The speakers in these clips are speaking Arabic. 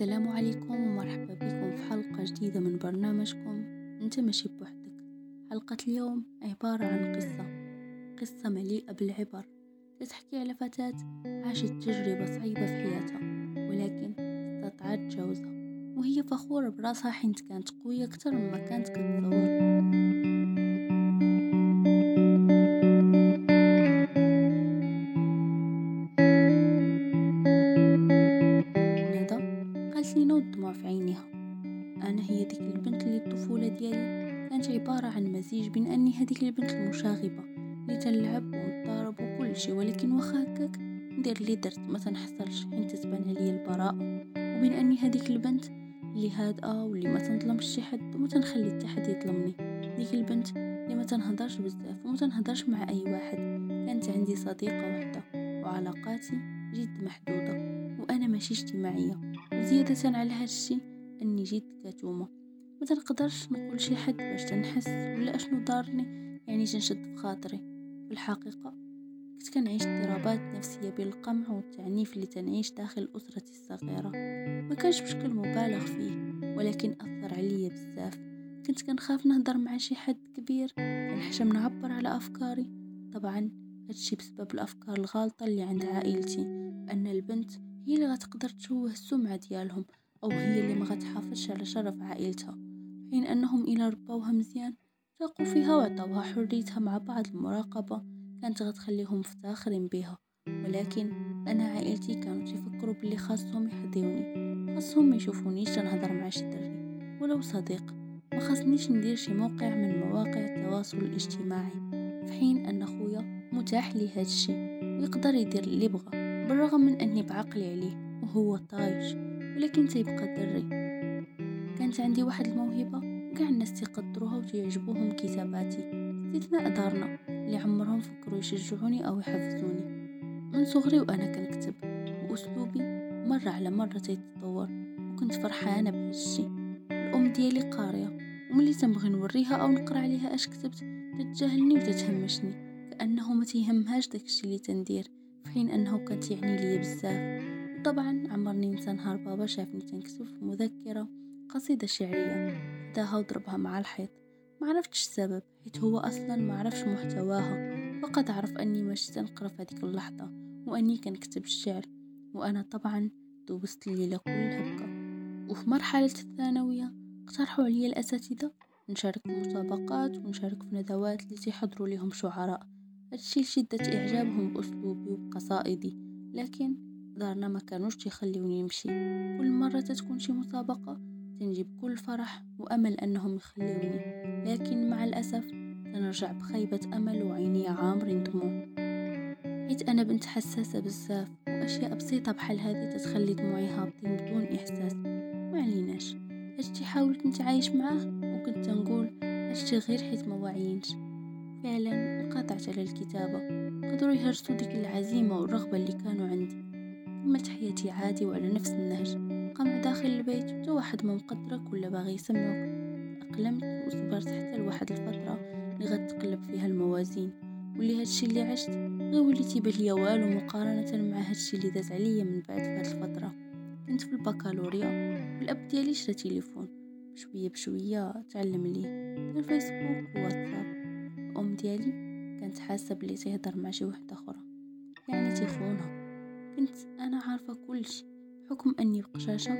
السلام عليكم ومرحبا بكم في حلقة جديدة من برنامجكم انت ماشي بوحدك. حلقة اليوم عبارة عن قصة قصة مليئة بالعبر تحكي على فتاة عاشت تجربة صعيبة في حياتها ولكن استطاعت تجاوزها وهي فخورة براسها حيث كانت قوية أكثر مما كانت كتصور. عينيها أنا هي ديك البنت اللي الطفولة ديالي كانت عبارة عن مزيج بين أني هذيك البنت المشاغبة اللي تلعب ونضارب وكل شيء ولكن واخا هكاك ندير اللي درت ما تنحصلش حين تتبان عليا البراءة وبين أني هذيك البنت اللي هادئة واللي ما تنظلمش شي حد وما تنخلي حتى حد يظلمني. ديك البنت اللي ما تنهضرش بزاف وما تنهضرش مع أي واحد. كانت عندي صديقة وحدة وعلاقاتي جد محدودة وأنا ماشي اجتماعية وزيادة على هادشي أني جيت كتومة ما تنقدرش نقول شي حد باش تنحس ولا أشنو دارني يعني تنشد في خاطري. في الحقيقة كنت كنعيش اضطرابات نفسية بين القمع والتعنيف اللي تنعيش داخل أسرتي الصغيرة. ما كانش بشكل مبالغ فيه ولكن أثر عليا بزاف. كنت كنخاف نهضر مع شي حد كبير كنحشم نعبر على أفكاري. طبعا هادشي بسبب الأفكار الغالطة اللي عند عائلتي. أن البنت هي اللي غتقدر تشوه السمعة ديالهم. أو هي اللي ما غتحافظش على شرف عائلتها حين أنهم إلى ربوها مزيان ثقوا فيها وعطوها حريتها مع بعض المراقبة كانت غتخليهم مفتخرين بها. ولكن أنا عائلتي كانوا تفكروا بلي خاصهم يحضيوني خاصهم ما يشوفونيش تنهضر مع شي دري. ولو صديق ما خاصنيش ندير شي موقع من مواقع التواصل الاجتماعي في حين أن خويا متاح لي هادشي ويقدر يدير اللي بغا بالرغم من أني بعقلي عليه وهو طايش. ولكن تيبقى دري. كانت عندي واحد الموهبة وكاع الناس تيقدروها وتيعجبوهم كتاباتي. استثناء دارنا اللي عمرهم فكروا يشجعوني أو يحفزوني. من صغري وأنا كنكتب وأسلوبي مرة على مرة تيتطور وكنت فرحانة بهالشي. الأم ديالي قارية وملي تنبغي نوريها أو نقرأ عليها أش كتبت تتجاهلني وتتهمشني كأنه ما تيهمهاش داكشي اللي تندير في حين أنه كانت يعني لي بزاف. طبعا عمرني نسى بابا شافني تنكتب في مذكرة قصيدة شعرية. داها وضربها مع الحيط. ما عرفتش السبب حيت هو أصلا ما عرفش محتواها فقط عرف أني ماشي تنقرا في هذيك اللحظة وأني كنكتب الشعر. وأنا طبعا دوبست الليلة كلها بكا وفي مرحلة الثانوية اقترحوا عليا الأساتذة. نشارك في مسابقات ونشارك في ندوات اللي تيحضروا لهم شعراء. هادشي لشدة إعجابهم بأسلوبي وبقصائدي. لكن دارنا ما كانوش تيخليوني نمشي. كل مرة تتكون شي مسابقة تنجي بكل فرح وأمل أنهم يخليوني. لكن مع الأسف تنرجع بخيبة أمل وعيني عامرين دموع. حيت أنا بنت حساسة بزاف وأشياء بسيطة بحال هذه تتخلي دموعي هابطين بدون إحساس. ما عليناش. هادشي حاولت نتعايش معاه وكنت نقول هادشي غير حيت ما واعيينش. فعلا انقطعت على الكتابة. قدروا يهرسوا ديك العزيمة والرغبة اللي كانوا عندي. كملت حياتي عادي وعلى نفس النهج. قام داخل البيت وتا واحد ما مقدرك ولا باغي يسمعك أقلمت وصبرت حتى لواحد الفترة اللي غتقلب فيها الموازين. واللي هادشي اللي عشت غير وليت يبان ليا والو مقارنة مع هادشي اللي داز عليا من بعد في هاد الفترة. كنت في البكالوريا والأب ديالي شرا تليفون بشوية بشوية تعلم ليه. الفيسبوك وواتساب. الأم ديالي كانت حاسة بلي تهدر مع شي وحدة أخرى. يعني تيخونها. كنت أنا عارفة كل شي بحكم أني بقشاشة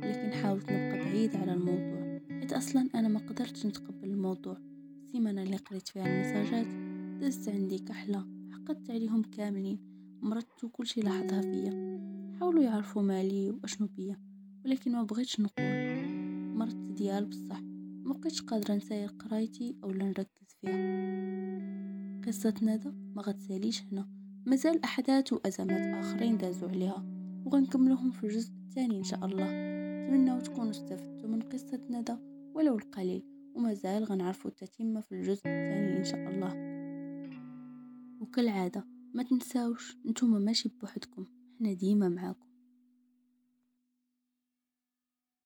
لكن حاولت نبقى بعيدة على الموضوع. حيت أصلا أنا ما قدرتش نتقبل الموضوع. السيمانة اللي قريت فيها المساجات دزت عندي كحلة حقدت عليهم كاملين مرضت كل شي لاحظها فيا. حاولوا يعرفوا مالي وأشنو بيا ولكن ما بغيتش نقول. مرضت ديال بصح ما بقيتش قادرة نساير قرايتي أو نركز فيها. قصة ندى ما غتساليش هنا. مازال أحداث وأزمات آخرين دازوا عليها وغنكملوهم في الجزء الثاني إن شاء الله. نتمنى تكونوا استفدتوا من قصة ندى ولو القليل ومازال غنعرفوا التتمة في الجزء الثاني إن شاء الله. وكالعادة ما تنساوش نتوما ماشي بوحدكم حنا ديما معاكم.